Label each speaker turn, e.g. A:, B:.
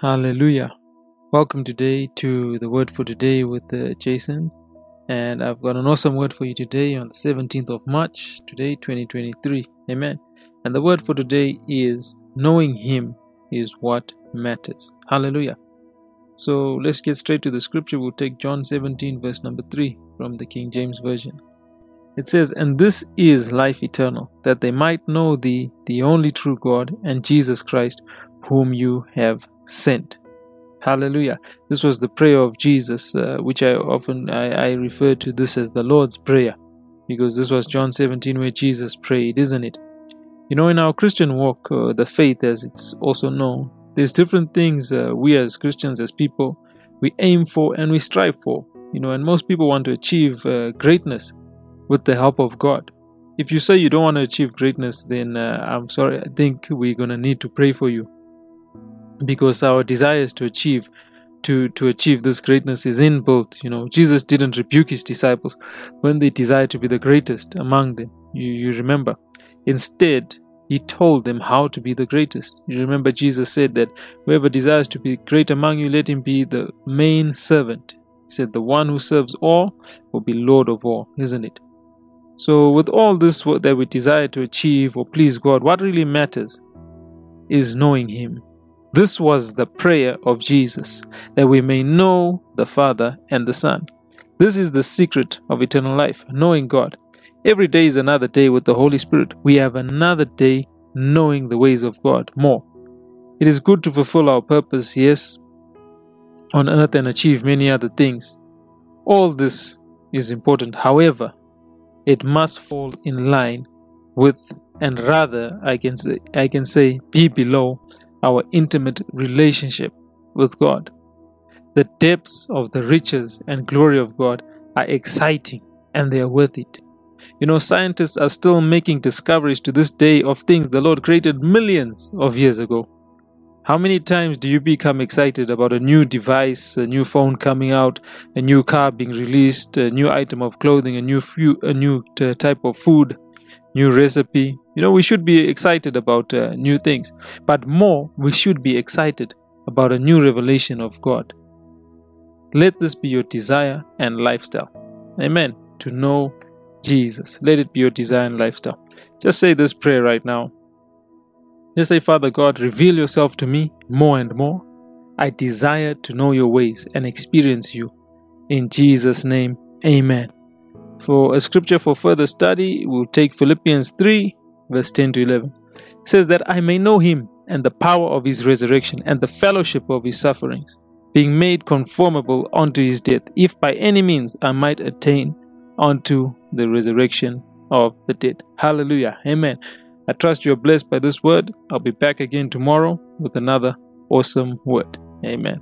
A: Hallelujah. Welcome today to the word for today with uh, Jason. And I've got an awesome word for you today on the 17th of March, today, 2023. Amen. And the word for today is knowing Him is what matters. Hallelujah. So let's get straight to the scripture. We'll take John 17, verse number 3 from the King James Version. It says, And this is life eternal, that they might know thee, the only true God, and Jesus Christ, whom you have sent. Hallelujah. This was the prayer of Jesus, uh, which I often I, I refer to this as the Lord's Prayer, because this was John 17 where Jesus prayed, isn't it? You know, in our Christian walk, uh, the faith as it's also known, there's different things uh, we as Christians, as people, we aim for and we strive for. You know, and most people want to achieve uh, greatness with the help of God. If you say you don't want to achieve greatness, then uh, I'm sorry, I think we're going to need to pray for you because our desires to achieve to to achieve this greatness is inbuilt you know. Jesus didn't rebuke his disciples when they desired to be the greatest among them. You, you remember. Instead he told them how to be the greatest. You remember jesus said that whoever desires to be great among you let him be the main servant. He said the one who serves all will be lord of all isn't it? So with all this that we desire to achieve or please god what really matters is knowing him this was the prayer of Jesus, that we may know the Father and the Son. This is the secret of eternal life, knowing God. Every day is another day with the Holy Spirit. We have another day knowing the ways of God more. It is good to fulfill our purpose, yes, on earth and achieve many other things. All this is important. However, it must fall in line with, and rather, I can say, I can say, be below our intimate relationship with God. The depths of the riches and glory of God are exciting and they are worth it. You know, scientists are still making discoveries to this day of things the Lord created millions of years ago. How many times do you become excited about a new device, a new phone coming out, a new car being released, a new item of clothing, a new a new uh, type of food, new recipe, you know, we should be excited about uh, new things, but more, we should be excited about a new revelation of God. Let this be your desire and lifestyle. Amen. To know Jesus. Let it be your desire and lifestyle. Just say this prayer right now. Just say, Father God, reveal yourself to me more and more. I desire to know your ways and experience you. In Jesus' name, amen. For a scripture for further study, we'll take Philippians 3 verse 10 to 11 it says that I may know him and the power of his resurrection and the fellowship of his sufferings, being made conformable unto his death, if by any means I might attain unto the resurrection of the dead. Hallelujah. Amen. I trust you are blessed by this word. I'll be back again tomorrow with another awesome word. Amen.